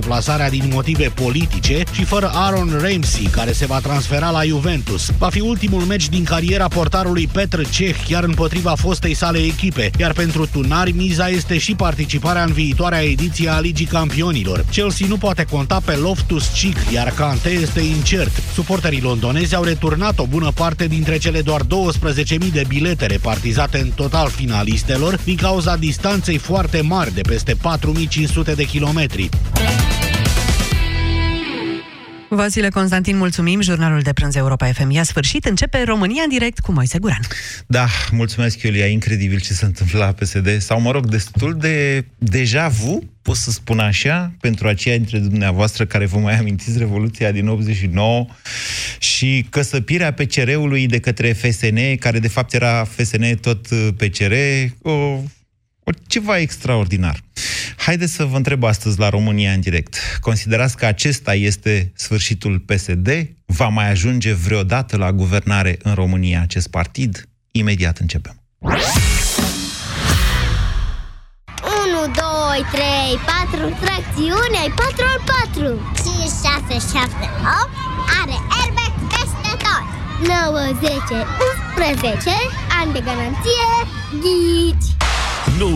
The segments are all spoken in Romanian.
deplasarea din motive politice și fără Aaron Ramsey, care se va transfera la Juventus. Va fi ultimul meci din cariera portarului Petr Ceh, chiar împotriva fostei sale echipe, iar pentru tunari miza este și participarea în viitoarea ediție a Ligii Campionilor. Chelsea nu poate conta pe Loftus-Cheek, iar Kante este incert. Suporterii londonezi au returnat o bună parte dintre cele doar 12.000 de bilete repartizate în total finalistelor din cauza distanței foarte mari de peste 4.500 de kilometri. Vasile Constantin, mulțumim. Jurnalul de prânz Europa FM i-a sfârșit. Începe România în direct cu Moise Guran. Da, mulțumesc, Iulia. Incredibil ce se întâmplă la PSD. Sau, mă rog, destul de deja vu, pot să spun așa, pentru aceia dintre dumneavoastră care vă mai amintiți Revoluția din 89 și căsăpirea PCR-ului de către FSN, care de fapt era FSN tot PCR, o o, ceva extraordinar. Haideți să vă întreb astăzi la România în direct. Considerați că acesta este sfârșitul PSD? Va mai ajunge vreodată la guvernare în România acest partid? Imediat începem. 1, 2, 3, 4, tracțiune, ai 4 ori 4 5, 6, 7, 8 Are airbag peste tot 9, 10, 11 Ani de garanție Ghici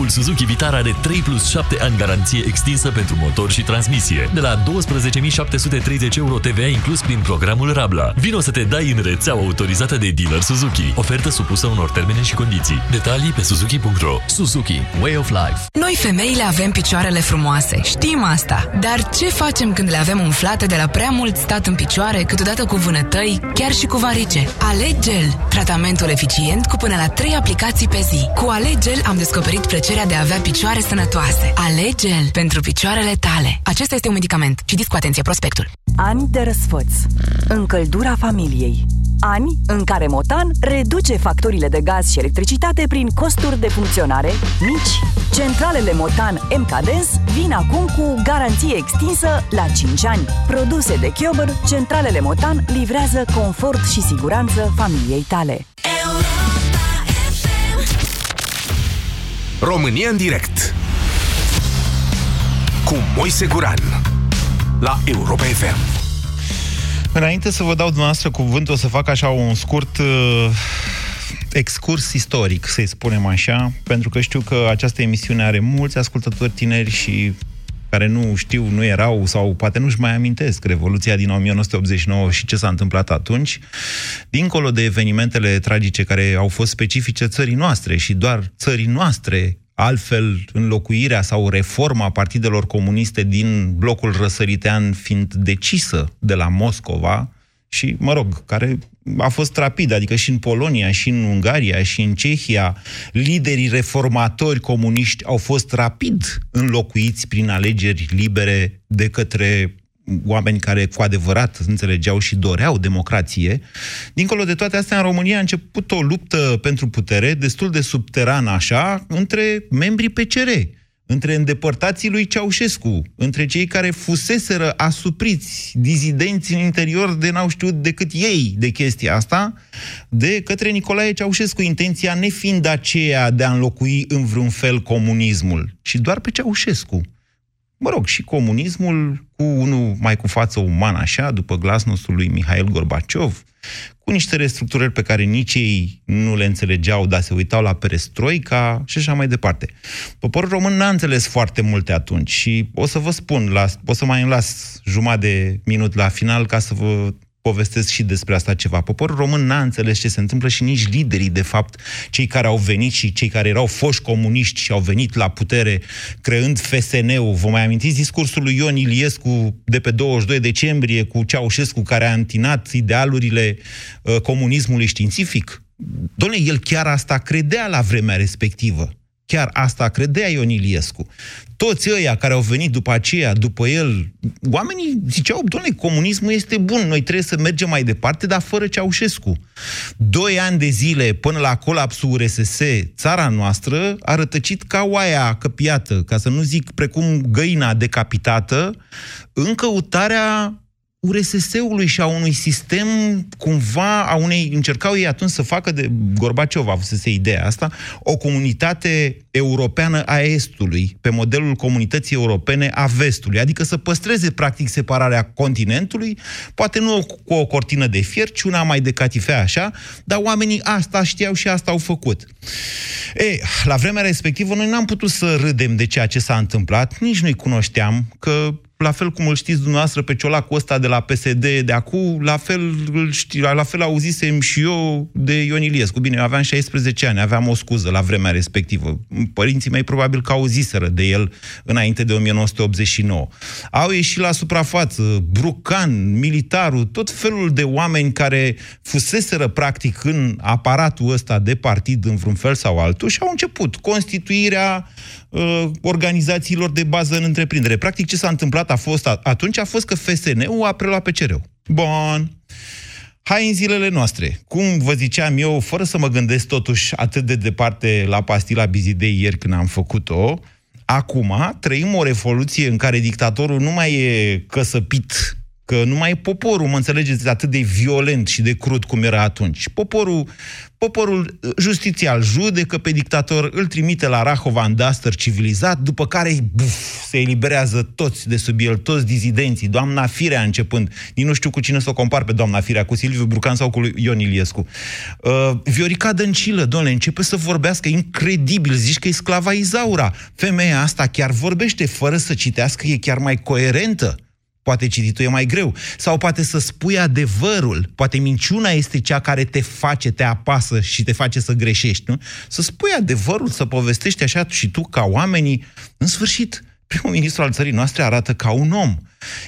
Noul Suzuki Vitara are 3 plus 7 ani garanție extinsă pentru motor și transmisie. De la 12.730 euro TVA inclus prin programul Rabla. Vino să te dai în rețeaua autorizată de dealer Suzuki. Ofertă supusă unor termene și condiții. Detalii pe suzuki.ro Suzuki. Way of Life. Noi femeile avem picioarele frumoase, știm asta. Dar ce facem când le avem umflate de la prea mult stat în picioare, câteodată cu vânătăi, chiar și cu varice? Alegel. Tratamentul eficient cu până la 3 aplicații pe zi. Cu Alegel am descoperit plăcerea de a avea picioare sănătoase. Alege-l pentru picioarele tale. Acesta este un medicament. Citiți cu atenție prospectul. Ani de răsfăț. Încăldura familiei. Ani în care Motan reduce facturile de gaz și electricitate prin costuri de funcționare mici. Centralele Motan MKDens vin acum cu garanție extinsă la 5 ani. Produse de Chiober, centralele Motan livrează confort și siguranță familiei tale. România în direct cu Moise Guran la Europa FM. Înainte să vă dau dumneavoastră cuvântul, o să fac așa un scurt uh, excurs istoric, să-i spunem așa, pentru că știu că această emisiune are mulți ascultători tineri și care nu știu, nu erau sau poate nu-și mai amintesc Revoluția din 1989 și ce s-a întâmplat atunci, dincolo de evenimentele tragice care au fost specifice țării noastre și doar țării noastre, altfel înlocuirea sau reforma partidelor comuniste din blocul răsăritean fiind decisă de la Moscova și, mă rog, care a fost rapid, adică și în Polonia, și în Ungaria, și în Cehia, liderii reformatori comuniști au fost rapid înlocuiți prin alegeri libere de către oameni care cu adevărat înțelegeau și doreau democrație. Dincolo de toate astea, în România a început o luptă pentru putere destul de subterană așa, între membrii PCR între îndepărtații lui Ceaușescu, între cei care fuseseră asupriți, dizidenți în interior de n-au știut decât ei de chestia asta, de către Nicolae Ceaușescu, intenția nefiind aceea de a înlocui în vreun fel comunismul, ci doar pe Ceaușescu. Mă rog, și comunismul cu unul mai cu față umană așa, după glasnosul lui Mihail Gorbaciov, cu niște restructurări pe care nici ei nu le înțelegeau, dar se uitau la perestroica și așa mai departe. Poporul român n-a înțeles foarte multe atunci și o să vă spun, la, o să mai îmi las jumătate de minut la final ca să vă povestesc și despre asta ceva. Poporul român n-a înțeles ce se întâmplă și nici liderii, de fapt, cei care au venit și cei care erau foști comuniști și au venit la putere creând FSN-ul. Vă mai amintiți discursul lui Ion Iliescu de pe 22 decembrie cu Ceaușescu care a întinat idealurile uh, comunismului științific? Doamne, el chiar asta credea la vremea respectivă. Chiar asta credea Ion Iliescu. Toți ăia care au venit după aceea, după el, oamenii ziceau, doamne, comunismul este bun, noi trebuie să mergem mai departe, dar fără Ceaușescu. Doi ani de zile până la colapsul RSS, țara noastră a rătăcit ca oaia căpiată, ca să nu zic precum găina decapitată, în căutarea URSS-ului și a unui sistem, cumva, a unei, încercau ei atunci să facă de Gorbaciov, a se ideea asta, o comunitate europeană a Estului, pe modelul comunității europene a Vestului, adică să păstreze, practic, separarea continentului, poate nu cu o cortină de fier, ci una mai de catifea așa, dar oamenii asta știau și asta au făcut. Ei, la vremea respectivă, noi n-am putut să râdem de ceea ce s-a întâmplat, nici nu-i cunoșteam, că la fel cum îl știți dumneavoastră pe ciolacul ăsta de la PSD de acum, la fel, îl știu, la fel auzisem și eu de Ion Iliescu. Bine, eu aveam 16 ani, aveam o scuză la vremea respectivă. Părinții mei probabil că auziseră de el înainte de 1989. Au ieșit la suprafață Brucan, militarul, tot felul de oameni care fuseseră practic în aparatul ăsta de partid în vreun fel sau altul și au început constituirea uh, organizațiilor de bază în întreprindere. Practic, ce s-a întâmplat a fost atunci a fost că FSN-ul a preluat pe cereu. Bun. Hai în zilele noastre. Cum vă ziceam eu, fără să mă gândesc totuși atât de departe la pastila Bizidei ieri când am făcut-o, acum trăim o revoluție în care dictatorul nu mai e căsăpit că nu mai e poporul, mă înțelegeți, atât de violent și de crud cum era atunci. Poporul, poporul justițial judecă pe dictator, îl trimite la Rahova în Duster civilizat, după care buf, se eliberează toți de sub el, toți dizidenții, doamna Firea începând. Nici nu știu cu cine să o compar pe doamna Firea, cu Silviu Brucan sau cu Ion Iliescu. Uh, Viorica Dăncilă, domnule, începe să vorbească incredibil, zici că e sclava Izaura. Femeia asta chiar vorbește fără să citească, e chiar mai coerentă. Poate cititul e mai greu. Sau poate să spui adevărul. Poate minciuna este cea care te face, te apasă și te face să greșești, nu? Să spui adevărul, să povestești așa și tu ca oamenii. În sfârșit, primul ministru al țării noastre arată ca un om.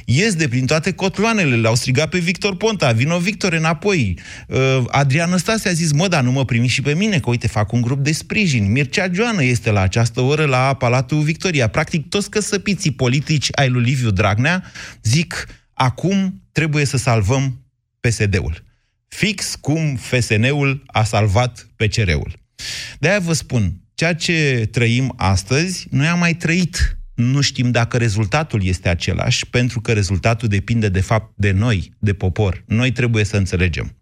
Ies de prin toate cotloanele, l-au strigat pe Victor Ponta, vino Victor înapoi. Uh, Adrian Stase a zis, mă, dar nu mă primi și pe mine, că uite, fac un grup de sprijin. Mircea Joană este la această oră la Palatul Victoria. Practic, toți căsăpiții politici ai lui Liviu Dragnea zic, acum trebuie să salvăm PSD-ul. Fix cum FSN-ul a salvat PCR-ul. De-aia vă spun, ceea ce trăim astăzi, noi am mai trăit nu știm dacă rezultatul este același, pentru că rezultatul depinde de fapt de noi, de popor. Noi trebuie să înțelegem.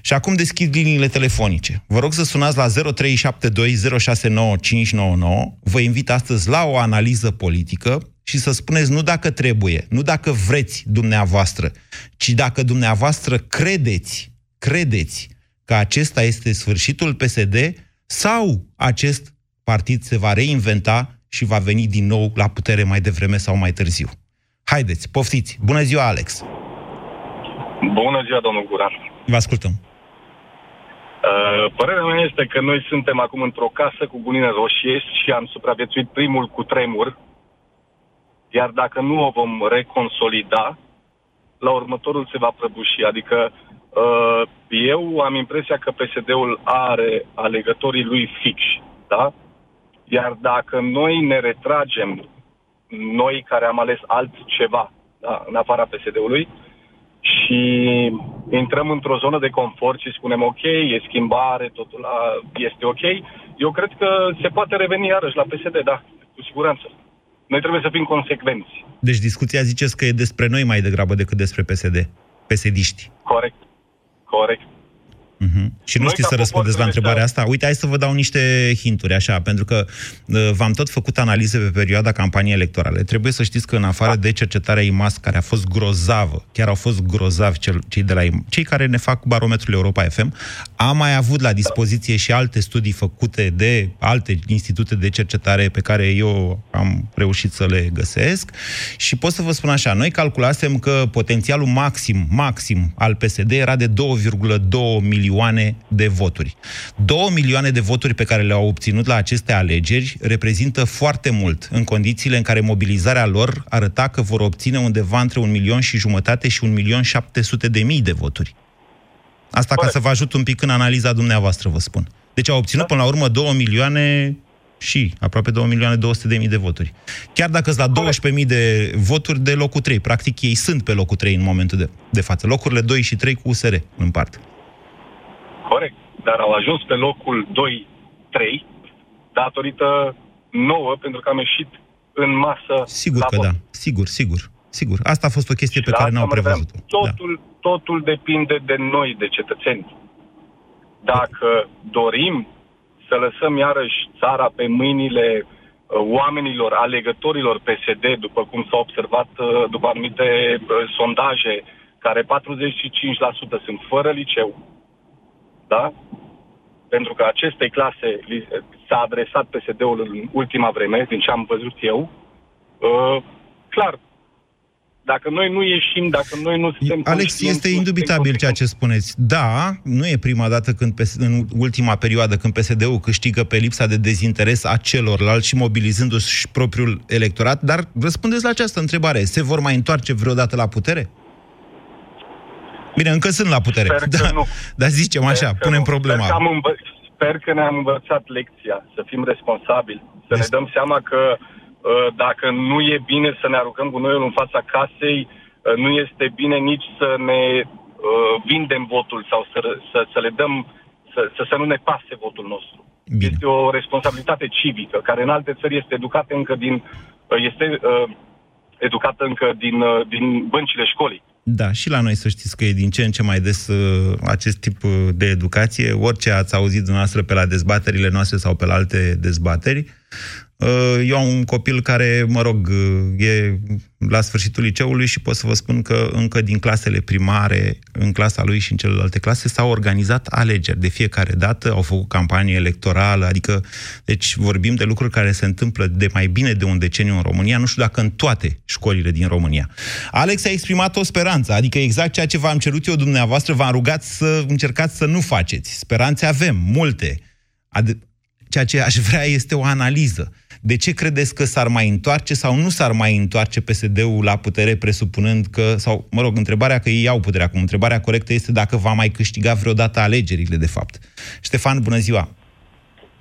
Și acum deschid liniile telefonice. Vă rog să sunați la 0372069599. Vă invit astăzi la o analiză politică și să spuneți nu dacă trebuie, nu dacă vreți dumneavoastră, ci dacă dumneavoastră credeți, credeți că acesta este sfârșitul PSD sau acest partid se va reinventa și va veni din nou la putere mai devreme sau mai târziu. Haideți, poftiți! Bună ziua, Alex! Bună ziua, domnul Guran! Vă ascultăm! Uh, părerea mea este că noi suntem acum într-o casă cu bunine roșie și am supraviețuit primul cu tremur, iar dacă nu o vom reconsolida, la următorul se va prăbuși. Adică uh, eu am impresia că PSD-ul are alegătorii lui fixi, da? Iar dacă noi ne retragem, noi care am ales altceva, da, în afara PSD-ului, și intrăm într-o zonă de confort și spunem ok, e schimbare, totul la, este ok, eu cred că se poate reveni iarăși la PSD, da, cu siguranță. Noi trebuie să fim consecvenți. Deci discuția ziceți că e despre noi mai degrabă decât despre PSD, PSD-ști. Corect, corect. Uh-huh. Și nu Noi știți să răspundeți la întrebarea asta? Uite, hai să vă dau niște hinturi, așa, pentru că uh, v-am tot făcut analize pe perioada campaniei electorale. Trebuie să știți că în afară de cercetarea IMAS, care a fost grozavă, chiar au fost grozavi cel, cei de la IMAS, cei care ne fac barometrul Europa FM, am mai avut la dispoziție și alte studii făcute de alte institute de cercetare pe care eu am reușit să le găsesc și pot să vă spun așa, noi calculasem că potențialul maxim, maxim al PSD era de 2,2 milioane milioane de voturi. Două milioane de voturi pe care le-au obținut la aceste alegeri reprezintă foarte mult, în condițiile în care mobilizarea lor arăta că vor obține undeva între un milion și jumătate și un milion șapte sute de mii de voturi. Asta ca să vă ajut un pic în analiza dumneavoastră, vă spun. Deci au obținut până la urmă 2 milioane și aproape 2 milioane 200 de mii de voturi. Chiar dacă sunt la 12.000 de voturi de locul 3. Practic ei sunt pe locul 3 în momentul de, de față. Locurile 2 și 3 cu USR în parte. Corect. Dar au ajuns pe locul 2-3 datorită nouă, pentru că am ieșit în masă Sigur că vot. da. Sigur, sigur. sigur. Asta a fost o chestie pe La care asta n-au mă refeream. prevăzut-o. Da. Totul, totul depinde de noi, de cetățeni. Dacă dorim să lăsăm iarăși țara pe mâinile uh, oamenilor, alegătorilor PSD, după cum s-a observat uh, după anumite uh, sondaje, care 45% sunt fără liceu, da? Pentru că acestei clase li- s-a adresat PSD-ul în ultima vreme, din ce am văzut eu, uh, clar, dacă noi nu ieșim, dacă noi nu suntem... Alex, conștienți, este nu indubitabil suntem ceea ce spuneți. Da, nu e prima dată când PS- în ultima perioadă când PSD-ul câștigă pe lipsa de dezinteres a celorlalți și mobilizându-și propriul electorat, dar răspundeți la această întrebare. Se vor mai întoarce vreodată la putere? Bine, încă sunt la putere. Sper că da, nu. Dar zicem așa, Sper că punem nu. problema. Sper că, am învă- sper că ne-am învățat lecția, să fim responsabili, să ne Des- dăm seama că uh, dacă nu e bine să ne aruncăm gunoiul în fața casei, uh, nu este bine nici să ne uh, vindem votul sau să, să, să le dăm, să, să, să nu ne pase votul nostru. Bine. Este o responsabilitate civică, care în alte țări este educată încă din, uh, este uh, educată încă din, uh, din băncile școlii. Da, și la noi să știți că e din ce în ce mai des uh, acest tip uh, de educație. Orice ați auzit dumneavoastră pe la dezbaterile noastre sau pe la alte dezbateri. Uh, eu am un copil care, mă rog, uh, e la sfârșitul liceului și pot să vă spun că încă din clasele primare, în clasa lui și în celelalte clase, s-au organizat alegeri. De fiecare dată au făcut campanie electorală, adică, deci vorbim de lucruri care se întâmplă de mai bine de un deceniu în România, nu știu dacă în toate școlile din România. Alex a exprimat o speranță, adică exact ceea ce v-am cerut eu dumneavoastră, v-am rugat să încercați să nu faceți. Speranțe avem, multe. Ad- ceea ce aș vrea este o analiză. De ce credeți că s-ar mai întoarce sau nu s-ar mai întoarce PSD-ul la putere, presupunând că, sau, mă rog, întrebarea că ei au puterea acum, întrebarea corectă este dacă va mai câștiga vreodată alegerile, de fapt. Ștefan, bună ziua!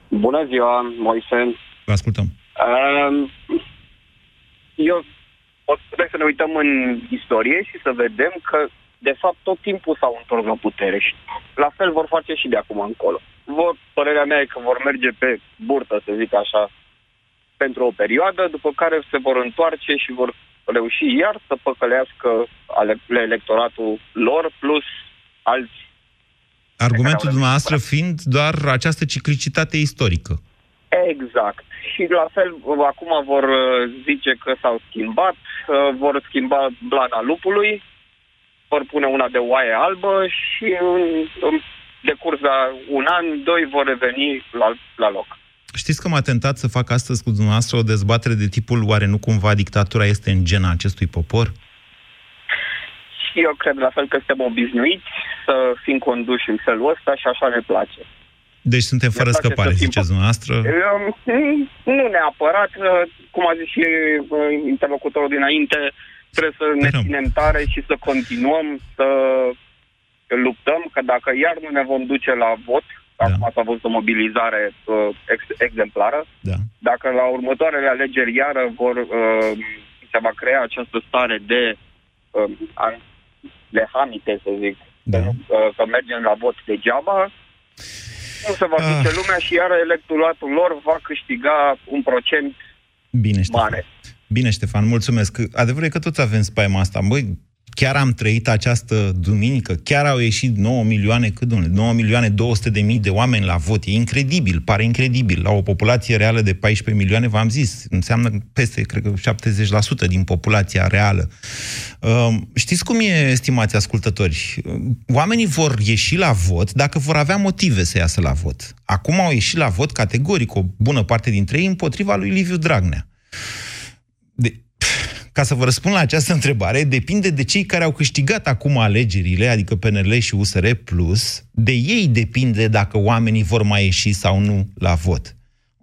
Bună ziua, Moise. Vă ascultăm. Um, Eu o să trebuie să ne uităm în istorie și să vedem că, de fapt, tot timpul s-au întors la putere și la fel vor face și de acum încolo. Vor, părerea mea e că vor merge pe burtă, să zic așa, pentru o perioadă, după care se vor întoarce și vor reuși iar să păcălească ale- electoratul lor plus alți Argumentul dumneavoastră fiind doar această ciclicitate istorică. Exact. Și la fel, acum vor uh, zice că s-au schimbat, uh, vor schimba blana lupului, vor pune una de oaie albă și în, în decurs de un an, doi vor reveni la, la loc. Știți că m-a tentat să fac astăzi cu dumneavoastră o dezbatere de tipul oare nu cumva dictatura este în gena acestui popor? Și eu cred la fel că suntem obișnuiți să fim conduși în felul ăsta și așa ne place. Deci suntem fără Ne place scăpare, să fim- ziceți dumneavoastră. Um, Nu neapărat, uh, cum a zis și uh, interlocutorul dinainte, trebuie să ne Sperăm. ținem tare și să continuăm să luptăm, că dacă iar nu ne vom duce la vot, Da. acum s-a văzut o mobilizare uh, ex- exemplară, Da. dacă la următoarele alegeri iară vor, uh, se va crea această stare de, uh, an- de hamite, să zic, Da. uh, că mergem la vot degeaba, nu se va Ah. duce lumea și iar electoratul lor va câștiga un procent Bine, Ștefan. mare. Bine, Ștefan, mulțumesc. Adevărul e că toți avem spaima asta. Băi, chiar am trăit această duminică, chiar au ieșit 9 milioane, cât domnule, 9 milioane 200 de mii de oameni la vot. E incredibil, pare incredibil. La o populație reală de 14 milioane, v-am zis, înseamnă peste, cred că 70% din populația reală. Um, Știți cum e, stimați ascultători? Oamenii vor ieși la vot dacă vor avea motive să iasă la vot. Acum au ieșit la vot categoric o bună parte dintre ei împotriva lui Liviu Dragnea. De, ca să vă răspund la această întrebare, depinde de cei care au câștigat acum alegerile, adică PNL și USR+, Plus, de ei depinde dacă oamenii vor mai ieși sau nu la vot.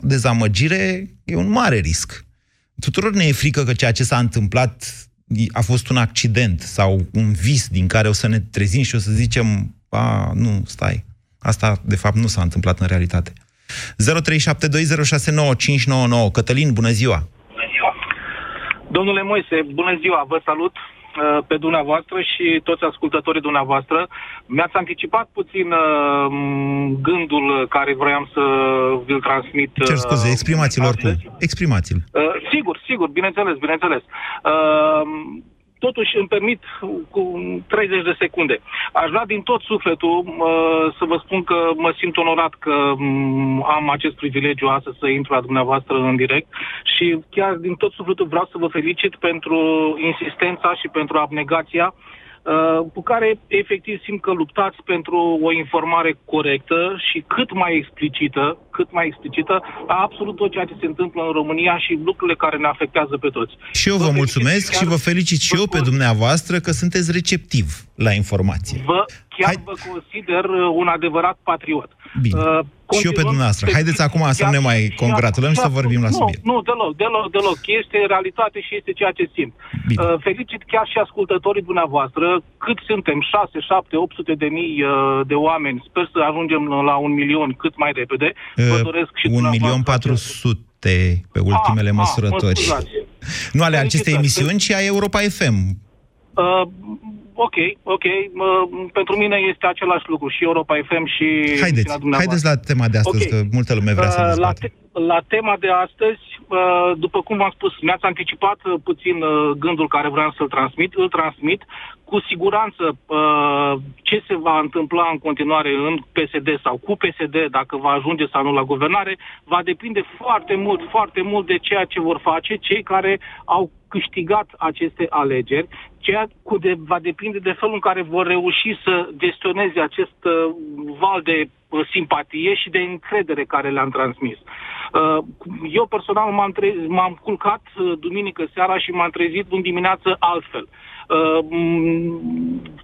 O dezamăgire e un mare risc. Tuturor ne e frică că ceea ce s-a întâmplat a fost un accident sau un vis din care o să ne trezim și o să zicem, a, nu, stai, asta de fapt nu s-a întâmplat în realitate. 0372069599 Cătălin, bună ziua! Domnule Moise, bună ziua, vă salut uh, pe dumneavoastră și toți ascultătorii dumneavoastră. Mi-ați anticipat puțin uh, gândul care vroiam să vi-l transmit. Cer scuze, uh, exprimați-l oricum. astăzi. Exprimați-l. Uh, sigur, sigur, bineînțeles, bineînțeles. Uh, totuși îmi permit cu 30 de secunde. Aș vrea din tot sufletul uh, să vă spun că mă simt onorat că um, am acest privilegiu astăzi să intru la dumneavoastră în direct și chiar din tot sufletul vreau să vă felicit pentru insistența și pentru abnegația uh, cu care efectiv simt că luptați pentru o informare corectă și cât mai explicită, cât mai explicită, la absolut tot ceea ce se întâmplă în România și lucrurile care ne afectează pe toți. Și eu vă, vă mulțumesc și vă felicit și eu pe dumneavoastră că sunteți receptiv la informație. Vă, chiar Hai... vă consider uh, un adevărat patriot. Bine. Uh, și eu pe dumneavoastră. Haideți acum să ne mai congratulăm și să vorbim la subiect. Nu, deloc, deloc, deloc. Este realitate și este ceea ce simt. Bine. Uh, felicit chiar și ascultătorii dumneavoastră. Cât suntem? 6, 7, 800 de mii uh, de oameni. Sper să ajungem la un milion cât mai repede. Uh, Vă doresc și un milion 400 pe ultimele a, măsurători. A, nu ale acestei emisiuni, ci a Europa FM. Uh, ok, ok, uh, pentru mine este același lucru și Europa FM și Haideți, haideți la tema de astăzi, okay. că multă lume vrea să uh, la, te- la tema de astăzi, uh, după cum v-am spus, mi-ați anticipat uh, puțin uh, gândul care vreau să-l transmit, îl transmit. Cu siguranță uh, ce se va întâmpla în continuare în PSD sau cu PSD, dacă va ajunge sau nu la guvernare, va depinde foarte mult, foarte mult de ceea ce vor face cei care au câștigat aceste alegeri, ceea cu de, va depinde de felul în care vor reuși să gestioneze acest uh, val de uh, simpatie și de încredere care le-am transmis. Uh, eu personal m-am, trezit, m-am culcat uh, duminică seara și m-am trezit în dimineață altfel. Uh,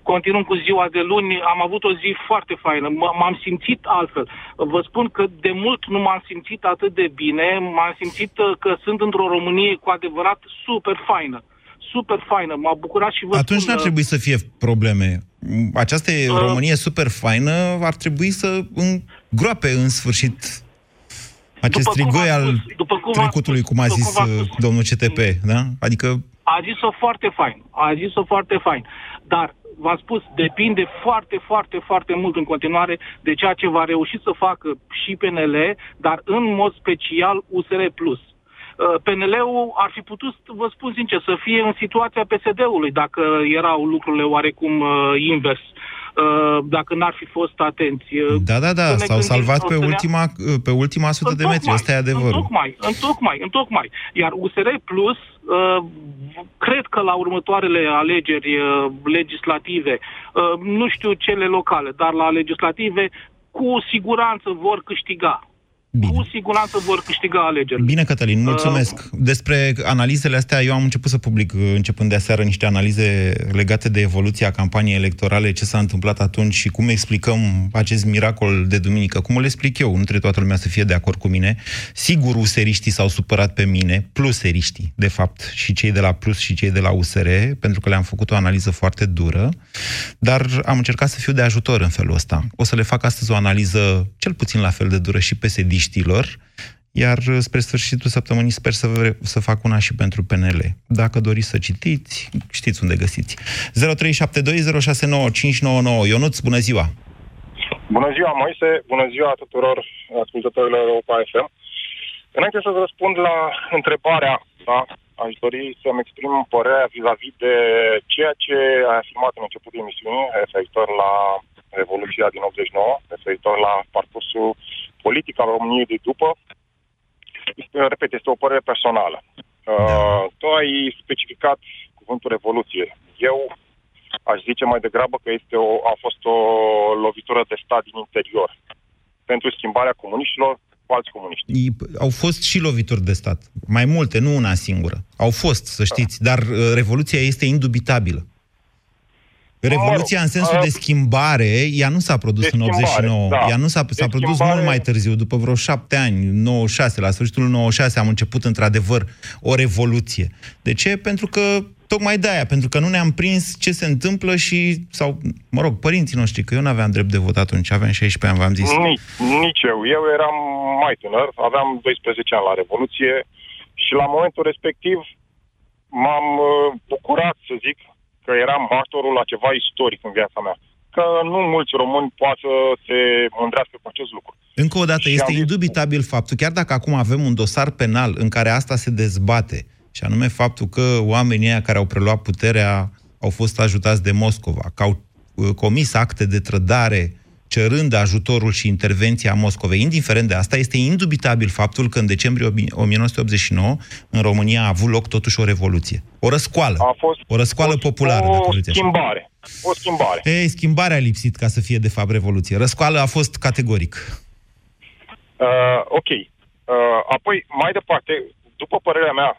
continuăm cu ziua de luni, am avut o zi foarte faină, m-am simțit altfel. Vă spun că de mult nu m-am simțit atât de bine, m-am simțit că sunt într-o Românie cu adevărat super faină super faină. M-a bucurat și vă Atunci spun, n-ar trebui să fie probleme. Această uh, Românie super faină ar trebui să îngroape în sfârșit acest trigoi al spus, după cum trecutului, spus, cum a zis cum uh, domnul CTP, da? Adică... A zis-o foarte fain, a zis-o foarte fain, dar v-am spus, depinde foarte, foarte, foarte mult în continuare de ceea ce va reuși să facă și PNL, dar în mod special USR+. Uh, PNL-ul ar fi putut, vă spun sincer, să fie în situația PSD-ului dacă erau lucrurile oarecum uh, invers. Uh, dacă n-ar fi fost atenți. Uh, da, da, da, s-au salvat pe ultima, pe ultima sută de metri, ăsta e adevărul. Întocmai, întocmai, întocmai. Iar USR Plus, uh, cred că la următoarele alegeri legislative, nu știu cele locale, dar la legislative, cu siguranță vor câștiga Bine. cu siguranță vor câștiga alegerile. Bine, Cătălin, mulțumesc. Uh, Despre analizele astea, eu am început să public, uh, începând de aseară, niște analize legate de evoluția campaniei electorale, ce s-a întâmplat atunci și cum explicăm acest miracol de duminică. Cum îl explic eu? Nu trebuie toată lumea să fie de acord cu mine. Sigur, useriștii s-au supărat pe mine, plus seriștii, de fapt, și cei de la Plus și cei de la USR, pentru că le-am făcut o analiză foarte dură, dar am încercat să fiu de ajutor în felul ăsta. O să le fac astăzi o analiză cel puțin la fel de dură și PSD miniștilor, iar spre sfârșitul săptămânii sper să, să fac una și pentru PNL. Dacă doriți să citiți, știți unde găsiți. 0372069599. Ionuț, bună ziua! Bună ziua, Moise! Bună ziua tuturor ascultătorilor Europa FM! Înainte să vă răspund la întrebarea, da, aș dori să-mi exprim părerea vis-a-vis de ceea ce a afirmat în începutul emisiunii referitor la Revoluția din 89, referitor la parcursul politic al României de după. Repet, este o părere personală. Uh, tu ai specificat cuvântul Revoluție. Eu aș zice mai degrabă că este o, a fost o lovitură de stat din interior pentru schimbarea comuniștilor cu alți comuniști. Au fost și lovituri de stat. Mai multe, nu una singură. Au fost, să știți, dar uh, Revoluția este indubitabilă. Revoluția în sensul de schimbare, ea nu s-a produs în 89. Da. Ea nu s-a, s-a produs schimbare... mult mai târziu, după vreo șapte ani, 96. La sfârșitul 96 am început într-adevăr o revoluție. De ce? Pentru că tocmai de aia, pentru că nu ne-am prins ce se întâmplă și, sau, mă rog, părinții noștri, că eu nu aveam drept de vot atunci, aveam 16 ani, v-am zis. Nici, nici eu. Eu eram mai tânăr, aveam 12 ani la Revoluție și la momentul respectiv m-am uh, bucurat, să zic, că eram martorul la ceva istoric în viața mea. Că nu mulți români poate să se mândrească cu acest lucru. Încă o dată, și este indubitabil faptul, chiar dacă acum avem un dosar penal în care asta se dezbate, Și anume faptul că oamenii ăia care au preluat puterea au fost ajutați de Moscova, că au uh, comis acte de trădare cerând ajutorul și intervenția Moscovei. Indiferent de asta, este indubitabil faptul că în decembrie 1989 în România a avut loc totuși o revoluție. O răscoală. A fost o răscoală populară. o dacă vreți așa. schimbare. O schimbare. Ei, schimbarea a lipsit ca să fie de fapt revoluție. Răscoală a fost categoric. Uh, ok. Uh, apoi, mai departe, după părerea mea,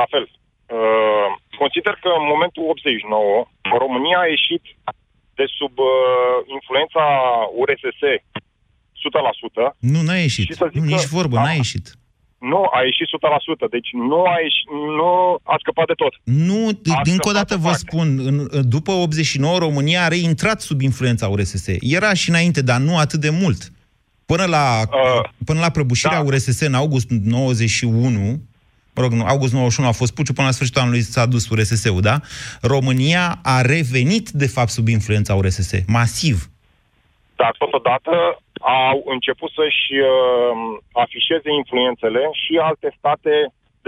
la fel, uh, consider că în momentul 89 România a ieșit de sub uh, influența URSS 100%. Nu, n-a ieșit. Și să zic Nu, că- nici vorbă, Da. n-a ieșit. Nu, a ieșit 100%. Deci nu a, ieșit, nu a scăpat de tot. Nu, d- A încă o scăpat dată o vă parte. spun, în, după 89 România a reintrat sub influența URSS. Era și înainte, dar nu atât de mult. Până la, Uh, până la prăbușirea da. URSS în august 91, mă rog, nu, august 91 a fost puciu, până la sfârșitul anului s-a dus URSS-ul, da? România a revenit, de fapt, sub influența URSS, masiv. Dar totodată au început să-și uh, afișeze influențele și alte state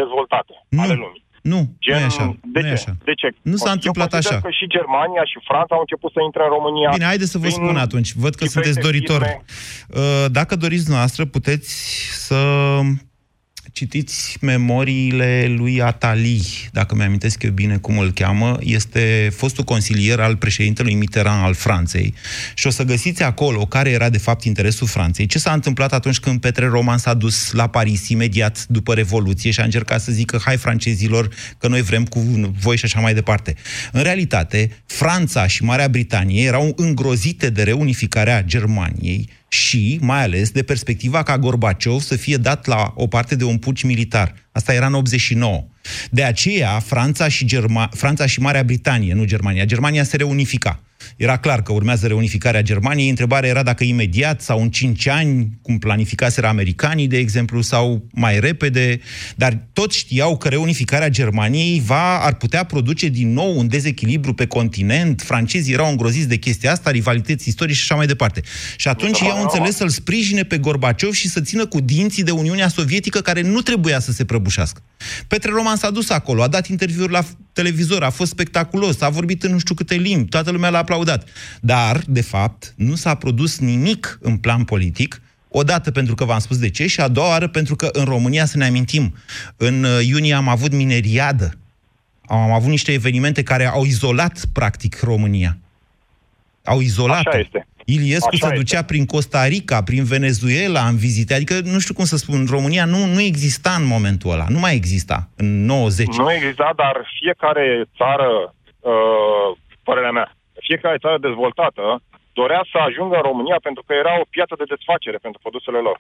dezvoltate Nu. ale lumii. Nu, Gen, nu e așa. de nu ce? e așa. De ce? Nu s-a Eu întâmplat consider așa. că și Germania și Franța au început să intre în România. Bine, haideți să vă prin spun atunci. Văd că diferite sunteți doritor. firme. Uh, Dacă doriți noastră, puteți să citiți memoriile lui Atali, dacă mi-amintesc eu bine cum îl cheamă, este fostul consilier al președintelui Mitterrand al Franței. Și o să găsiți acolo care era de fapt interesul Franței, ce s-a întâmplat atunci când Petre Roman s-a dus la Paris imediat după Revoluție și a încercat să zică hai francezilor că noi vrem cu voi și așa mai departe. În realitate, Franța și Marea Britanie erau îngrozite de reunificarea Germaniei și, mai ales, de perspectiva ca Gorbaciov să fie dat la o parte de un puci militar. Asta era în 89. De aceea, Franța și, Germa- Franța și Marea Britanie, nu Germania, Germania se reunifica. Era clar că urmează reunificarea Germaniei. Întrebarea era dacă imediat sau în 5 ani, cum planificaseră americanii, de exemplu, sau mai repede, dar toți știau că reunificarea Germaniei va, ar putea produce din nou un dezechilibru pe continent. Francezii erau îngroziți de chestia asta, rivalități istorice și așa mai departe. Și atunci ei au înțeles să-l sprijine pe Gorbaciov și să țină cu dinții de Uniunea Sovietică care nu trebuia să se prăbușească. Petre Roman s-a dus acolo, a dat interviuri la televizor, a fost spectaculos, a vorbit în nu știu câte limbi, toată lumea l-a aplaudat. Dar, de fapt, nu s-a produs nimic în plan politic, Odată pentru că v-am spus de ce și a doua oară pentru că în România, să ne amintim, în uh, iunie am avut mineriadă. Am avut niște evenimente care au izolat, practic, România. Au izolat. Așa este. Iliescu Așa se ducea este. prin Costa Rica, prin Venezuela, în vizite. Adică, nu știu cum să spun, România nu, nu exista în momentul ăla. Nu mai exista, în 90. Nu exista, dar fiecare țară, uh, părerea mea, fiecare țară dezvoltată dorea să ajungă în România pentru că era o piață de desfacere pentru produsele lor.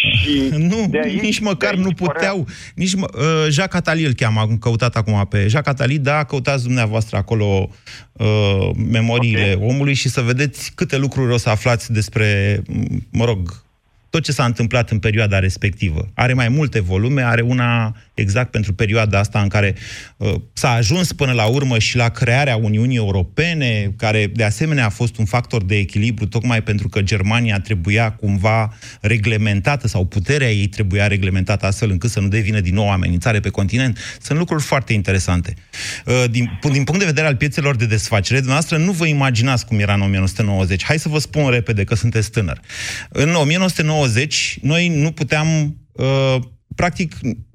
Și Nu, de aici, nici măcar de aici nu părerea- puteau. Nici mă, uh, Jacques Attali îl cheamă, am căutat acum pe Jacques Attali, da, căutați dumneavoastră acolo uh, memoriile Ok. omului și să vedeți câte lucruri o să aflați despre, m, mă rog, tot ce s-a întâmplat în perioada respectivă. Are mai multe volume, are una exact pentru perioada asta în care uh, s-a ajuns până la urmă și la crearea Uniunii Europene, care de asemenea a fost un factor de echilibru, tocmai pentru că Germania trebuia cumva reglementată sau puterea ei trebuia reglementată astfel încât să nu devină din nou o amenințare pe continent. Sunt lucruri foarte interesante. Uh, Din, din punct de vedere al piețelor de desfacere, dumneavoastră nu vă imaginați cum era în 1990. Hai să vă spun repede că sunteți tânăr. În 1990, noi nu puteam, uh, practic,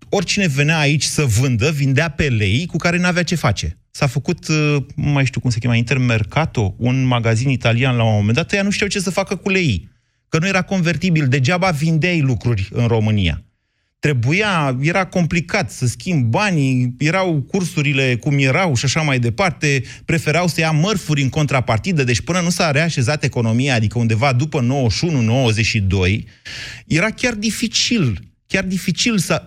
oricine venea aici să vândă, vindea pe lei cu care n-avea ce face. S-a făcut, uh, nu mai știu cum se cheamă, Intermercato, un magazin italian la un moment dat, ăia nu știau ce să facă cu lei. Că nu era convertibil, degeaba vindeai lucruri în România trebuia, era complicat să schimb banii, erau cursurile cum erau și așa mai departe, preferau să ia mărfuri în contrapartidă, deci până nu s-a reașezat economia, adică undeva după 91-92, era chiar dificil, chiar dificil să,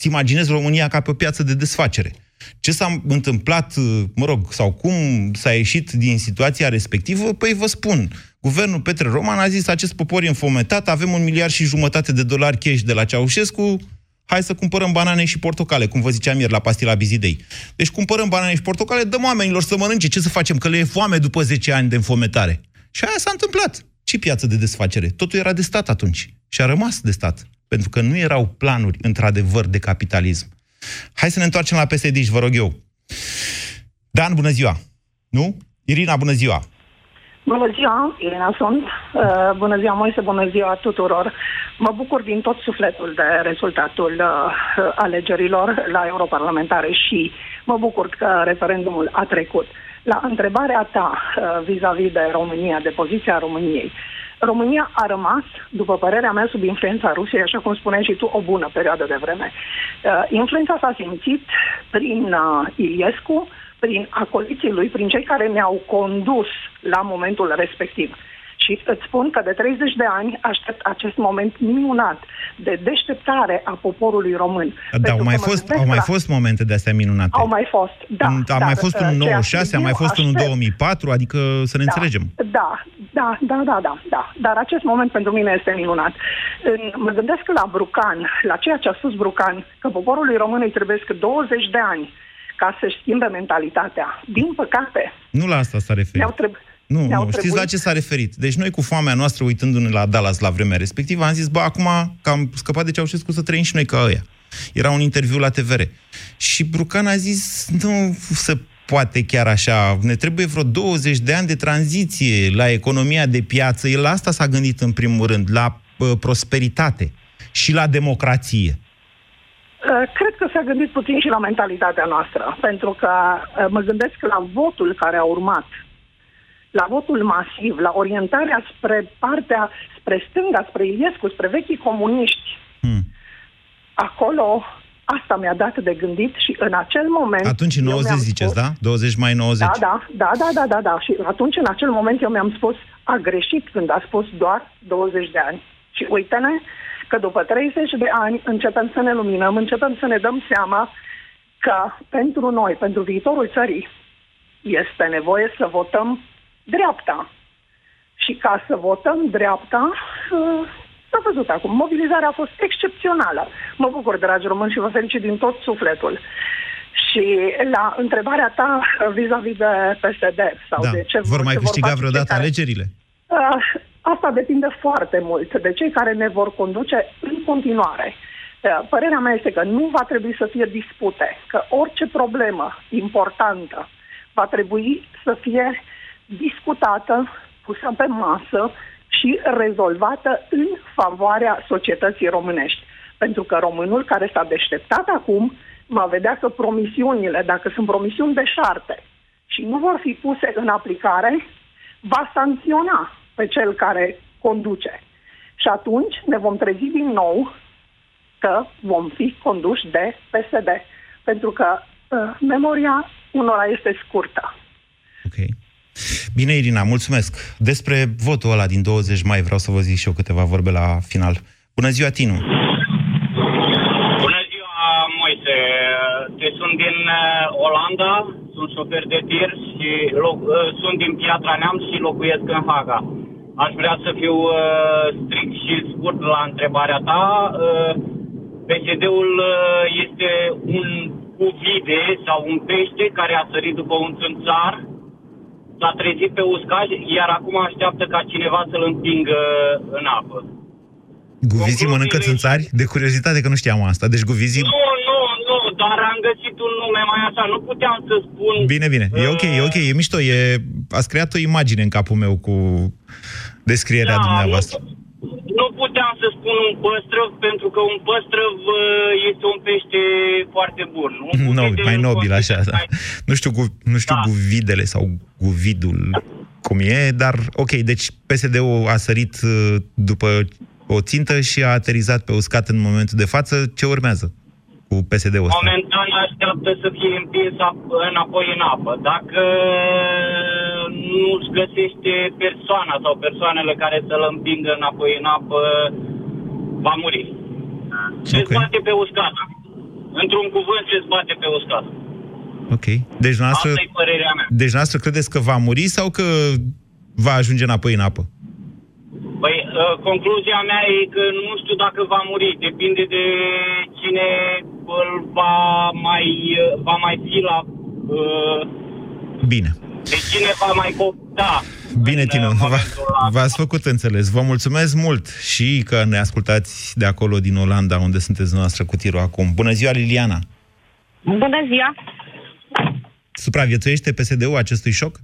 să-ți imaginezi România ca pe o piață de desfacere. Ce s-a întâmplat, mă rog, sau cum s-a ieșit din situația respectivă, păi vă spun, guvernul Petre Roman a zis acest popor e înfometat, avem un miliard și jumătate de dolari cash de la Ceaușescu, hai să cumpărăm banane și portocale, cum vă ziceam ieri la pastila Bizidei. Deci cumpărăm banane și portocale, dăm oamenilor să mănânce, ce să facem, că le e foame după 10 ani de înfometare. Și aia s-a întâmplat. Ce piață de desfacere? Totul era de stat atunci și a rămas de stat, pentru că nu erau planuri, într-adevăr, de capitalism. Hai să ne întoarcem la PSD, vă rog eu. Dan, bună ziua! Nu? Irina, bună ziua! Bună ziua, Irina sunt. Uh, bună ziua, Moise, bună ziua tuturor. Mă bucur din tot sufletul de rezultatul uh, alegerilor la europarlamentare și mă bucur că referendumul a trecut. La întrebarea ta uh, vis-a-vis de România, de poziția României, România a rămas, după părerea mea, sub influența Rusiei, așa cum spuneai și tu, o bună perioadă de vreme. Uh, influența s-a simțit prin uh, Iliescu, prin acoliții lui, prin cei care ne-au condus la momentul respectiv. Și îți spun că de 30 de ani aștept acest moment minunat de deșteptare a poporului român. Da, au mai, fost, au mai la... fost momente de astea minunate. Au mai fost, da. A da, mai fost un 96, a mai fost un 2004, adică să ne da, înțelegem. Da, da, da, da, da, da. Dar acest moment pentru mine este minunat. Mă gândesc la Brucan, la ceea ce a spus Brucan, că poporului român îi trebuie 20 de ani ca să-și schimbe mentalitatea. Din păcate... Nu la asta s-a referit. Ne-au treb- nu, nu, trebuit... știți la ce s-a referit? Deci noi cu foamea noastră, uitându-ne la Dallas la vremea respectivă, am zis, bă, acum că am scăpat de Ceaușescu să trăim și noi ca ăia. Era un interviu la TVR. Și Brucan a zis, nu se poate chiar așa, ne trebuie vreo 20 de ani de tranziție la economia de piață. El la asta s-a gândit în primul rând, la uh, prosperitate și la democrație. Cred că s-a gândit puțin și la mentalitatea noastră, pentru că mă gândesc la votul care a urmat la votul masiv, la orientarea spre partea, spre stânga, spre Iliescu, spre vechii comuniști, hmm. acolo asta mi-a dat de gândit și în acel moment... Atunci în 90 ziceți, spus, da? 20 mai 90? Da, da, da, da, da, da, da. Și atunci în acel moment eu mi-am spus, a greșit când a spus doar 20 de ani. Și uite-ne că după 30 de ani începem să ne luminăm, începem să ne dăm seama că pentru noi, pentru viitorul țării, este nevoie să votăm dreapta. Și ca să votăm dreapta, uh, s-a văzut acum. Mobilizarea a fost excepțională. Mă bucur, dragi români, și vă felicit din tot sufletul. Și la întrebarea ta vis-a-vis de PSD sau da. de ce vor mai ce câștiga vor vreodată care... alegerile? Uh, asta depinde foarte mult de cei care ne vor conduce în continuare. Uh, părerea mea este că nu va trebui să fie dispute, că orice problemă importantă va trebui să fie discutată, pusă pe masă și rezolvată în favoarea societății românești. Pentru că românul care s-a deșteptat acum va vedea că promisiunile, dacă sunt promisiuni de șarte și nu vor fi puse în aplicare, va sancționa pe cel care conduce. Și atunci ne vom trezi din nou că vom fi conduși de PSD. Pentru că uh, memoria unora este scurtă. Ok. Bine, Irina, mulțumesc. Despre votul ăla din 20 mai vreau să vă zic și eu câteva vorbe la final. Bună ziua, Tinu! Bună ziua, Moise! Te sunt din uh, Olanda, sunt șofer de tir și loc, uh, sunt din Piatra Neamț și locuiesc în Haga. Aș vrea să fiu uh, strict și scurt la întrebarea ta. Uh, PSD-ul uh, este un cuvide sau un pește care a sărit după un țânțar s-a trezit pe uscaj, iar acum așteaptă ca cineva să-l împingă în apă. Guvizii mănâncă țânțari? De curiozitate că nu știam asta. Deci guvizii... Nu, nu, nu, dar am găsit un nume mai așa. Nu puteam să spun... Bine, bine. E ok, e ok, e mișto. E... Ați creat o imagine în capul meu cu descrierea da, dumneavoastră. Nu, nu puteam să spun un păstrăv, pentru că un păstrăv uh, este un pește foarte bun. Un no, mai nobil, așa. Da. Mai... Nu știu, gu, nu știu da. guvidele sau guvidul cum e, dar ok, deci PSD-ul a sărit uh, după o țintă și a aterizat pe uscat în momentul de față. Ce urmează cu PSD-ul ăsta? Momentan așteaptă să fie împins înapoi în apă. Dacă nu-și găsește persoana sau persoanele care să-l împingă înapoi în apă, va muri. Se okay. zbate pe uscat. Într-un cuvânt se zbate pe uscat. Ok. Deci noastră, Asta e părerea mea. Deci noastră credeți că va muri sau că va ajunge înapoi în apă? Păi, uh, concluzia mea e că nu știu dacă va muri. Depinde de cine îl va mai, uh, va mai fi la... Uh, Bine. De cine va mai copta. Bine, Tino, v-ați făcut înțeles. Vă mulțumesc mult și că ne ascultați de acolo, din Olanda, unde sunteți noastră cu tirul acum. Bună ziua, Liliana! Bună ziua! Supraviețuiește PSD-ul acestui șoc?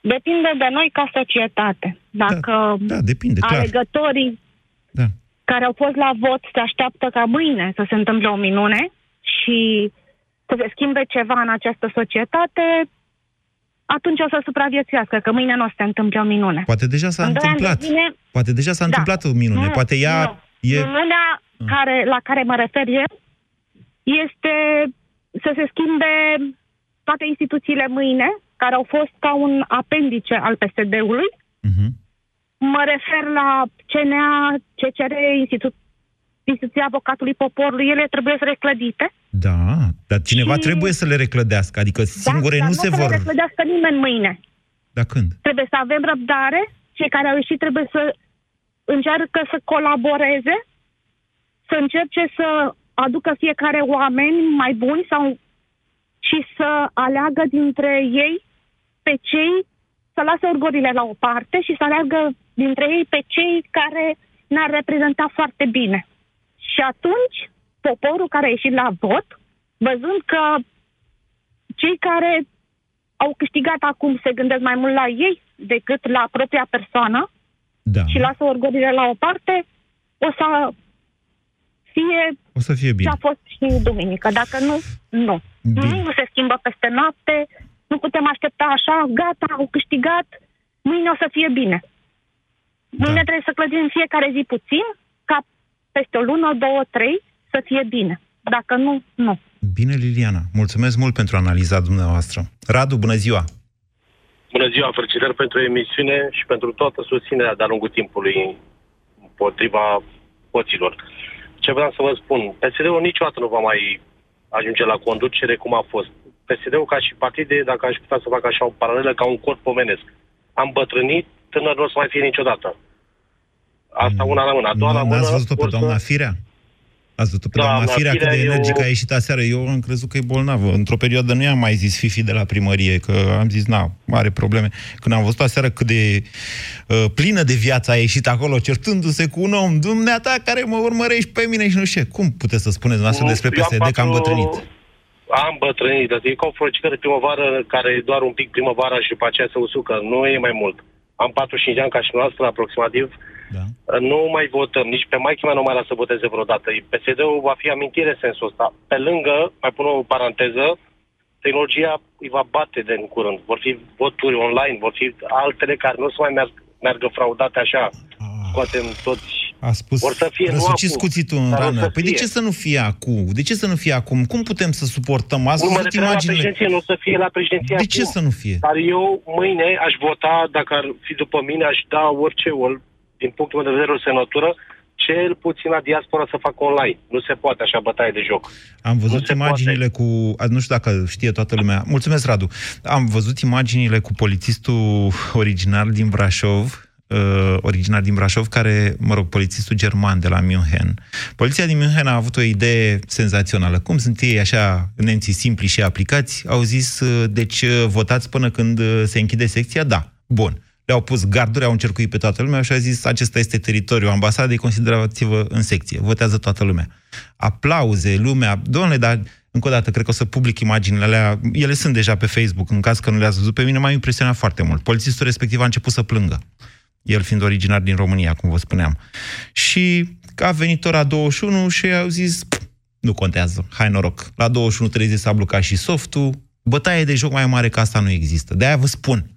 Depinde de noi ca societate. Dacă da, depinde, clar. alegătorii Da. care au fost la vot se așteaptă ca mâine să se întâmple o minune și să se schimbe ceva în această societate, atunci o să supraviețuiască, că mâine nu o să se întâmple o minune. Poate deja s-a În doi ani de întâmplat. zile- Poate deja s-a Da. întâmplat o minune. Nu, Poate ea nu. e... Minunea care, la care mă refer eu este să se schimbe toate instituțiile mâine, care au fost ca un apendice al PSD-ului. Mhm. Mă refer la CNA, CCR, Institut, Instituția Avocatului Poporului. Ele trebuie să reclădite. Da, dar cineva trebuie să le reclădească. Adică singure dar nu nu se să vor... le reclădească nimeni mâine. Dar când? Trebuie să avem răbdare. Cei care au ieșit trebuie să încearcă să colaboreze, să încerce să aducă fiecare oameni mai buni sau și să aleagă dintre ei pe cei, să lasă orgorile la o parte și să aleagă dintre ei pe cei care ne-ar reprezenta foarte bine. Și atunci, poporul care a ieșit la vot, văzând că cei care au câștigat acum se gândesc mai mult la ei decât la propria persoană da. și lasă orgorile la o parte, o să fie O să fie ce bine. a fost și duminică. Dacă nu, nu. Nimic nu se schimbă peste noapte, nu putem aștepta așa, gata, au câștigat, mâine o să fie bine. Mâine Da. trebuie să clădim în fiecare zi puțin, ca peste o lună, două, trei, să fie bine. Dacă nu, nu. Bine, Liliana. Mulțumesc mult pentru analiza dumneavoastră. Radu, bună ziua! Bună ziua, felicitări pentru emisiune și pentru toată susținerea de-a lungul timpului împotriva hoților. Ce vreau să vă spun, PSD-ul niciodată nu va mai ajunge la conducere cum a fost. PSD-ul ca și partide, dacă aș putea să fac așa o paralelă, ca un corp pomenesc. Am bătrânit, tânăr nu o să mai fie niciodată. Asta una la mână. A doua la Nu, mână... N-ați văzut-o pe vor să- doamna Firea? Ați văzut-o pe Doamna doamna Firea cât de Firea, eu- energică a ieșit aseară? Eu am crezut că e bolnavă. Într-o perioadă nu i-am mai zis Fifi de la primărie, că am zis, na, are probleme. Când am văzut aseară cât de uh, plină de viață a ieșit acolo, certându-se cu un om, dumneata care mă urmărești pe mine și nu știu ce. Cum puteți să spuneți noastră despre Eu am PSD că am patru- bătrânit? Am bătrânit. Adică e ca o floricică de primăvară care e doar un pic primăvara și după aceea se usucă. Nu e mai mult. Am 45 de ani ca și noastră, aproximativ. Da. Nu mai votăm. Nici pe maică mea nu mai lasă să voteze vreodată. PSD-ul va fi amintire în sensul ăsta. Pe lângă, mai pun o paranteză, tehnologia îi va bate de în curând. Vor fi voturi online, vor fi altele care nu o să mai meargă, meargă fraudate așa. Scoatem toți A spus, Vor să fie, nu răsuciți acum, cuțitul în dar o rană. să Păi de fie. ce să nu fie acum? De ce să nu fie acum? Cum putem să suportăm? Ați Nu mă văzut refer la imaginile? președinție, nu să fie la președinție De ce acum. să nu fie? Dar eu mâine aș vota, dacă ar fi după mine, aș da orice, ol, din punctul meu de vedere, o semnătură, cel puțin la diaspora să facă online. Nu se poate așa bătaie de joc. Am văzut Nu se imaginile cu... a, Nu știu dacă știe toată lumea. Mulțumesc, Radu. Am văzut imaginile cu polițistul original din Brașov, uh, originar din Brașov, care, mă rog, polițistul german de la München. Poliția din München a avut o idee senzațională. Cum sunt ei așa, nemții simpli și aplicați, au zis, uh, deci uh, votați până când uh, se închide secția? Da. Bun. Le-au pus garduri, au încercuit pe toată lumea și au zis, acesta este teritoriul ambasadei, considerați-vă în secție. Votează toată lumea. Aplauze, lumea. Domnule, dar încă o dată, cred că o să public imaginile alea. Ele sunt deja pe Facebook, în caz că nu le-ați văzut. Pe mine m-a impresionat foarte mult. Polițistul respectiv a început să plângă. El fiind originar din România, cum vă spuneam. Și a venit ora 21 și au zis, "Pf, nu contează, hai noroc. La 21.30 s-a blocat și softul. Bătaie de joc mai mare ca asta nu există. De-aia vă spun,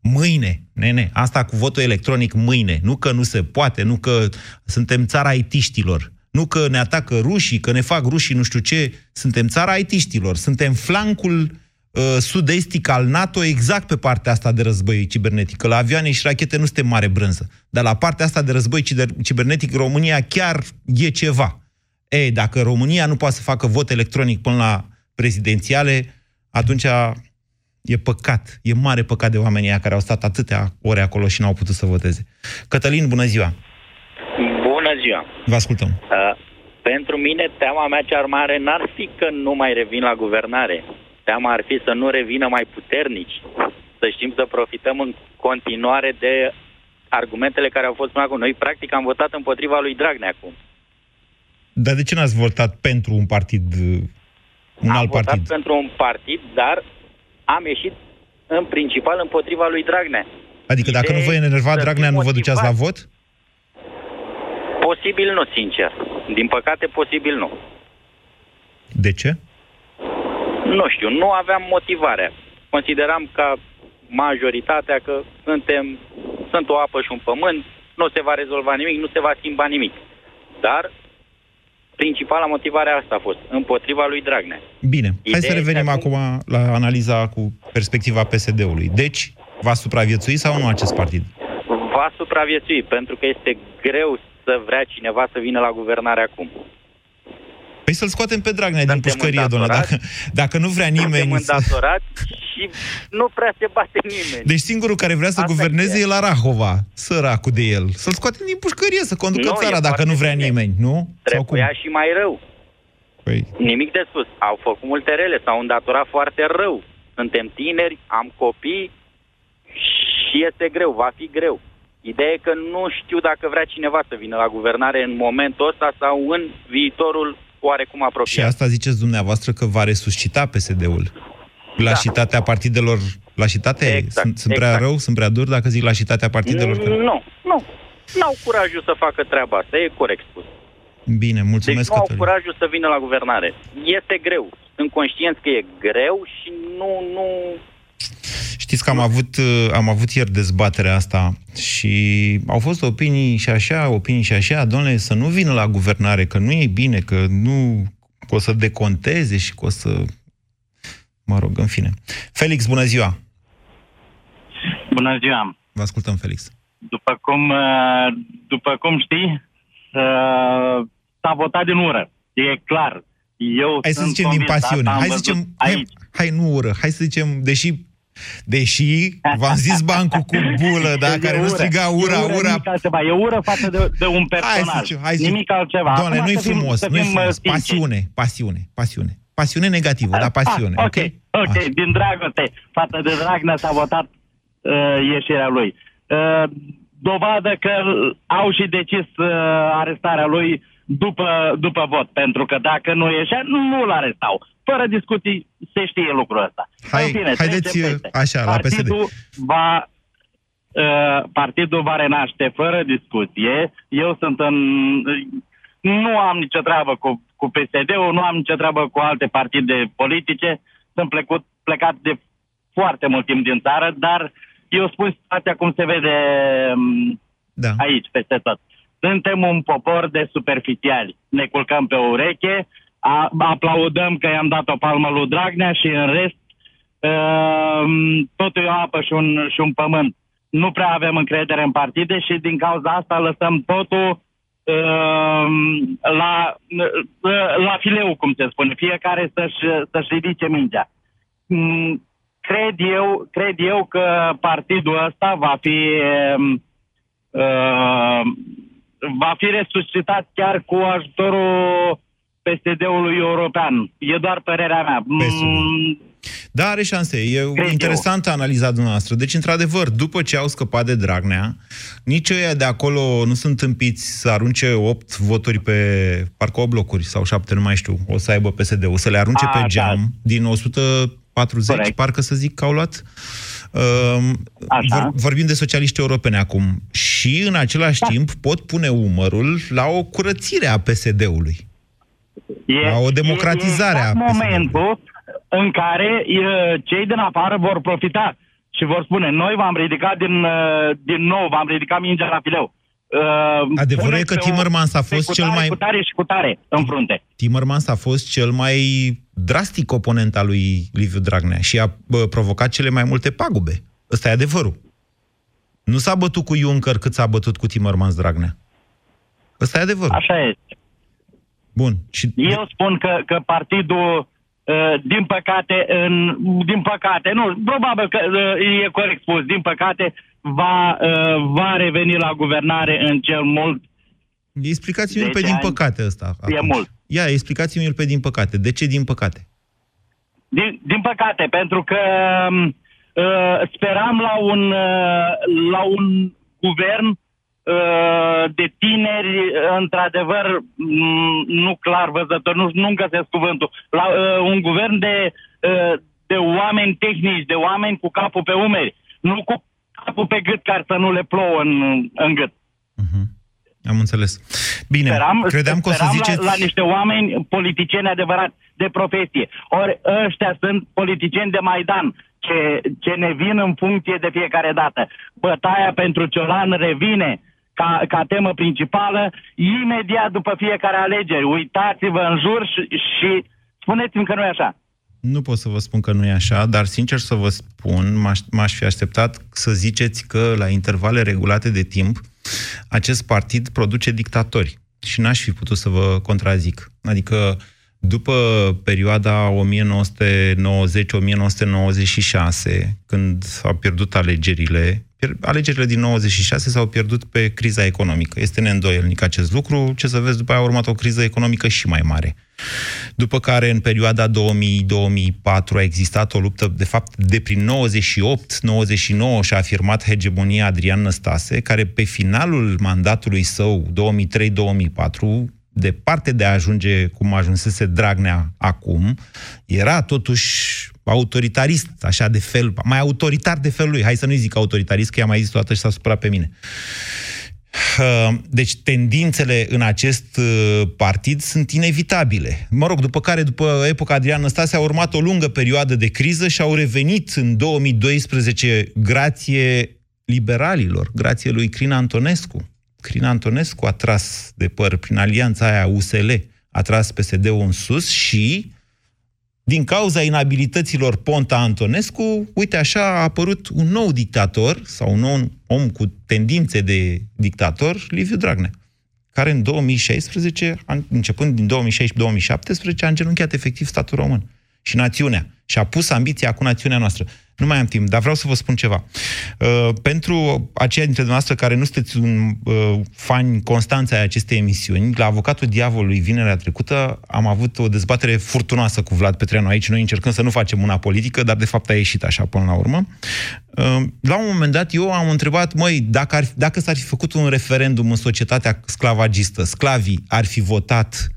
Mâine, nene, asta cu votul electronic mâine, nu că nu se poate, nu că suntem țara aitiștilor, nu că ne atacă rușii, că ne fac rușii nu știu ce, suntem țara aitiștilor, suntem flancul uh, sud-estic al NATO exact pe partea asta de război cibernetic, că la avioane și rachete nu suntem mare brânză, dar la partea asta de război ciber- cibernetic România chiar e ceva. Ei, dacă România nu poate să facă vot electronic până la prezidențiale, atunci E păcat, e mare păcat de oamenii ăia care au stat atâtea ore acolo și n-au putut să voteze. Cătălin, bună ziua! Bună ziua! Vă ascultăm. Uh, pentru mine, teama mea cea mare n-ar fi că nu mai revin la guvernare. Teama ar fi să nu revină mai puternici. Să știm să profităm în continuare de argumentele care au fost până acum. Noi, practic, am votat împotriva lui Dragnea acum. Dar de ce n-ați votat pentru un partid uh, Un am alt votat partid. pentru un partid, dar am ieșit în principal împotriva lui Dragnea. Adică dacă nu vă Idee enerva să Dragnea, fii nu vă duceați la motivat. vot? Posibil nu, sincer. Din păcate, posibil nu. De ce? Nu știu, nu aveam motivarea. Consideram ca majoritatea că suntem, sunt o apă și un pământ, nu se va rezolva nimic, nu se va schimba nimic. Dar principala motivare asta a fost, împotriva lui Dragnea. Bine, hai Ideea să revenim este acum la analiza cu perspectiva PSD-ului. Deci, va supraviețui sau nu acest partid? Va supraviețui, pentru că este greu să vrea cineva să vină la guvernare acum. Păi să-l scoatem pe Dragnea din pușcărie, domnule. Dacă, dacă nu vrea nimeni... Suntem Să... îndatorați și nu prea se bate nimeni. Deci singurul care vrea să Asta guverneze e. e la Rahova, săracul de el. Să-l scoatem din pușcărie, să conducă Nu, țara e dacă foarte nu vrea bine. nimeni, nu? Sau cum? Trebuia și mai rău. Păi, Nimic de spus. Au făcut multe rele, s-au îndatorat foarte rău. Suntem tineri, am copii și este greu, va fi greu. Ideea e că nu știu dacă vrea cineva să vină la guvernare în momentul ăsta sau în viitorul oarecum și apropiat. asta ziceți dumneavoastră că va resuscita PSD-ul. Lașitatea partidelor... Lașitate? Da. Exact, sunt, sunt prea exact. rău? Sunt prea dur dacă zic lașitatea partidelor? Că... Nu, nu. N-au curajul să facă treaba asta, e corect spus. Bine, Deci mulțumesc, nu au Cătălin. curajul să vină la guvernare. Este greu. Sunt conștienți că e greu și nu, nu, Știți că am avut, uh, am avut ieri dezbaterea asta și au fost opinii și așa, opinii și așa, domnule, să nu vină la guvernare, că nu e bine, că nu că o să deconteze și că o să... Mă rog, în fine. Felix, bună ziua! Bună ziua! Vă ascultăm, Felix. După cum, uh, după cum știi, uh, s-a votat din ură. E clar. Eu Hai să sunt zicem din convins, pasiune. asta am Hai să văzut zicem, hai, aici. hai, nu ură, hai să zicem, deși Deși, v-am zis bancul cu bulă, da, E care nu ură. striga ura, e ură, ura. Nimic altceva. E ură față de, de un Hai să personaj. zicem, hai să zicem. nimic altceva. Doamne, Acum nu-i să fim- frumos, să nu-i fim, frumos. uh, sinceri. Pasiune, pasiune, pasiune. Pasiune negativă, dar pasiune, Ah, ok? ok, ok. Din dragoste față de Dragnea s-a votat uh, ieșirea lui. Uh, dovadă că au și decis uh, arestarea lui după, după vot, pentru că dacă nu ieșea, nu, nu-l arestau. Fără discuții se știe lucrul ăsta. Hai, În fine, haideți, trecem peste. așa, la PSD. Partidul va, uh, partidul va renaște fără discuție. Eu sunt în... Nu am nicio treabă cu, cu PSD-ul, nu am nicio treabă cu alte partide politice. Sunt plecut, plecat de foarte mult timp din țară, dar eu spun situația cum se vede um, da. aici, peste tot. Suntem un popor de superficiali. Ne culcăm pe o ureche, a, aplaudăm că i-am dat o palmă lui Dragnea și în rest um, totul e o apă și un, și un pământ. Nu prea avem încredere în partide și din cauza asta lăsăm totul um, la, la fileu, cum se spune. Fiecare să-și, să-și ridice mingea. Mm, Cred eu, cred eu că partidul ăsta va fi um, uh, va fi resuscitat chiar cu ajutorul PSD-ului european. E doar părerea mea. Mm, Da, are șanse. E Cred interesantă analiza dumneavoastră. Deci, într-adevăr, după ce au scăpat de Dragnea, nici ăia de acolo nu sunt împiți să arunce 8 voturi pe, parcă 8 blocuri sau 7, nu mai știu, o să aibă PSD-ul, să le arunce A, pe da. geam din 140, Corect. parcă să zic că au luat. Um, vor, vorbim de socialiști europene acum. Și, în același timp, pot pune umărul la o curățire a PSD-ului. E, La o democratizare e a exact PSD-ului. momentul în care e, cei din afară vor profita și vor spune, noi v-am ridicat din, uh, din nou, v-am ridicat mingea la fileu. Uh, Adevărul e puneți că pe o- Timmermans a pe fost cu cel tare, mai- Cu tare și cu tare în frunte. Timmermans a fost cel mai drastic oponent al lui Liviu Dragnea și a bă, provocat cele mai multe pagube. Ăsta e adevărul. Nu s-a bătut cu Juncker cât s-a bătut cu Timmermans Dragnea. Ăsta e adevărul. Așa este. Bun. Și Eu spun că, că partidul, uh, din păcate, în, din păcate, nu, probabil că uh, e corect spus, din păcate, va, uh, va reveni la guvernare în cel mult. explicați-mi-l pe 10 din ani păcate ăsta. E atunci. mult. Ia, explicați-mi-l pe din păcate. De ce din păcate? Din, din păcate, pentru că um, uh, speram la un, uh, la un guvern uh, de tineri, într-adevăr, m- nu clar văzător, nu, nu găsesc cuvântul, la uh, un guvern de, uh, de oameni tehnici, de oameni cu capul pe umeri, nu cu capul pe gât care să nu le plouă în, în gât. Am înțeles. Bine, Speram, credeam că o să speram ziceți... la, la niște oameni politicieni adevărați de profesie. Ori ăștia sunt politicieni de Maidan, ce, ce ne vin în funcție de fiecare dată. Bătaia pentru Ciolan revine ca, ca temă principală imediat după fiecare alegeri. Uitați-vă în jur și, și spuneți-mi că nu e așa. Nu pot să vă spun că nu e așa, dar sincer să vă spun, m-aș, m-aș fi așteptat să ziceți că la intervale regulate de timp acest partid produce dictatori și n-aș fi putut să vă contrazic. Adică după perioada 1990-1996, când au pierdut alegerile, pier- alegerile din 96 s-au pierdut pe criza economică. Este neîndoielnic acest lucru. Ce să vezi, după aia a urmat o criză economică și mai mare. După care, în perioada 2000-2004, a existat o luptă, de fapt, de prin 98-99 și-a afirmat hegemonia Adrian Năstase, care pe finalul mandatului său, 2003-2004, departe de a ajunge cum ajunsese Dragnea acum, era totuși autoritarist, așa de fel, mai autoritar de felul lui. Hai să nu-i zic autoritarist, că i-am mai zis toată și s-a supărat pe mine. Uh, Deci tendințele în acest uh, partid sunt inevitabile. Mă rog, după care, după epoca Adrian Năstase, a urmat o lungă perioadă de criză și au revenit în 2012 grație liberalilor, grație lui Crin Antonescu. Crin Antonescu a tras de păr prin alianța aia USL, a tras PSD-ul în sus și din cauza inabilităților Ponta Antonescu, uite așa a apărut un nou dictator sau un nou om cu tendințe de dictator, Liviu Dragnea, care în 2016, an- începând din 2016-2017, a îngenunchiat efectiv statul român și națiunea și a pus ambiția cu națiunea noastră. Nu mai am timp, dar vreau să vă spun ceva. Uh, pentru aceia dintre dumneavoastră care nu sunteți un uh, fan constanță ai acestei emisiuni, la Avocatul Diavolului vinerea trecută am avut o dezbatere furtunoasă cu Vlad Petreanu aici, noi încercând să nu facem una politică, dar de fapt a ieșit așa până la urmă. Uh, la un moment dat eu am întrebat, măi, dacă, ar, dacă s-ar fi făcut un referendum în societatea sclavagistă, sclavii ar fi votat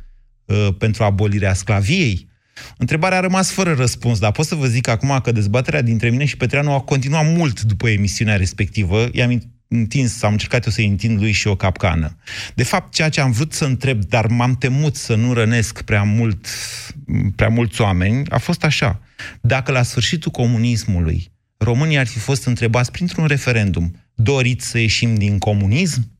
uh, pentru abolirea sclaviei? Întrebarea a rămas fără răspuns, dar pot să vă zic acum că dezbaterea dintre mine și Petreanu a continuat mult după emisiunea respectivă. I-am întins, am încercat eu să-i întind lui și o capcană. De fapt, ceea ce am vrut să întreb, dar m-am temut să nu rănesc prea, mult, prea mulți oameni, a fost așa. Dacă la sfârșitul comunismului românii ar fi fost întrebați printr-un referendum, doriți să ieșim din comunism?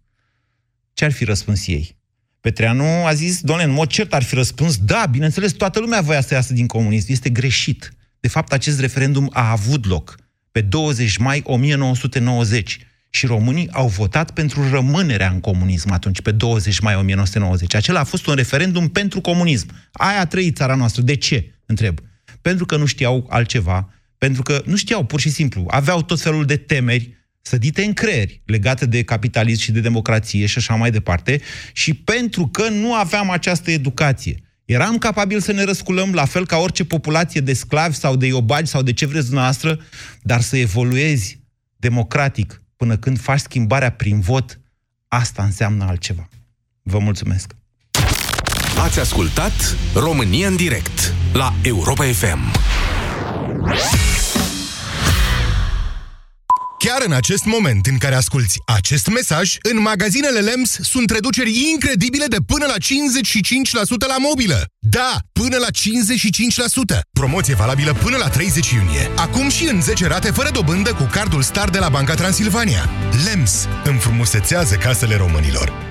Ce ar fi răspuns ei? Petreanu a zis, doamne, în mod cert ar fi răspuns, da, bineînțeles, toată lumea voia să iasă din comunism. Este greșit. De fapt, acest referendum a avut loc pe 20 mai 1990 și românii au votat pentru rămânerea în comunism atunci, pe 20 mai 1990. Acela a fost un referendum pentru comunism. Aia a trăit țara noastră. De ce? Întreb. Pentru că nu știau altceva, pentru că nu știau, pur și simplu. Aveau tot felul de temeri, sădite în creieri legate de capitalism și de democrație și așa mai departe, și pentru că nu aveam această educație. Eram capabil să ne răsculăm la fel ca orice populație de sclavi sau de iobagi sau de ce vreți dumneavoastră, dar să evoluezi democratic până când faci schimbarea prin vot, asta înseamnă altceva. Vă mulțumesc! Ați ascultat România în direct la Europa FM. Chiar în acest moment în care asculți acest mesaj, în magazinele LEMS sunt reduceri incredibile de până la 55% la mobilă. Da, până la 55%. Promoție valabilă până la 30 iunie. Acum și în 10 rate fără dobândă cu cardul Star de la Banca Transilvania. LEMS înfrumusețează casele românilor.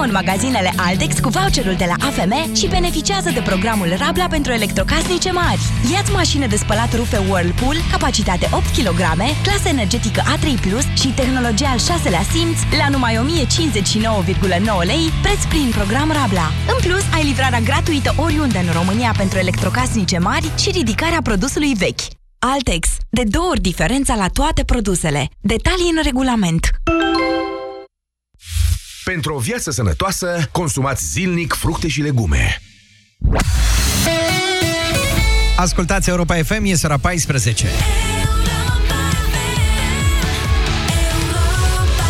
Vino Vino în magazinele Altex cu voucherul de la AFM și beneficiază de programul Rabla pentru electrocasnice mari. Iați mașină de spălat rufe Whirlpool, capacitate 8 kg, clasă energetică A3+, Plus și tehnologia al 6-lea simț la numai 1059,9 lei, preț prin program Rabla. În plus, ai livrarea gratuită oriunde în România pentru electrocasnice mari și ridicarea produsului vechi. Altex. De două ori diferența la toate produsele. Detalii în regulament. Pentru o viață sănătoasă, consumați zilnic fructe și legume. Ascultați Europa FM, e sora 14.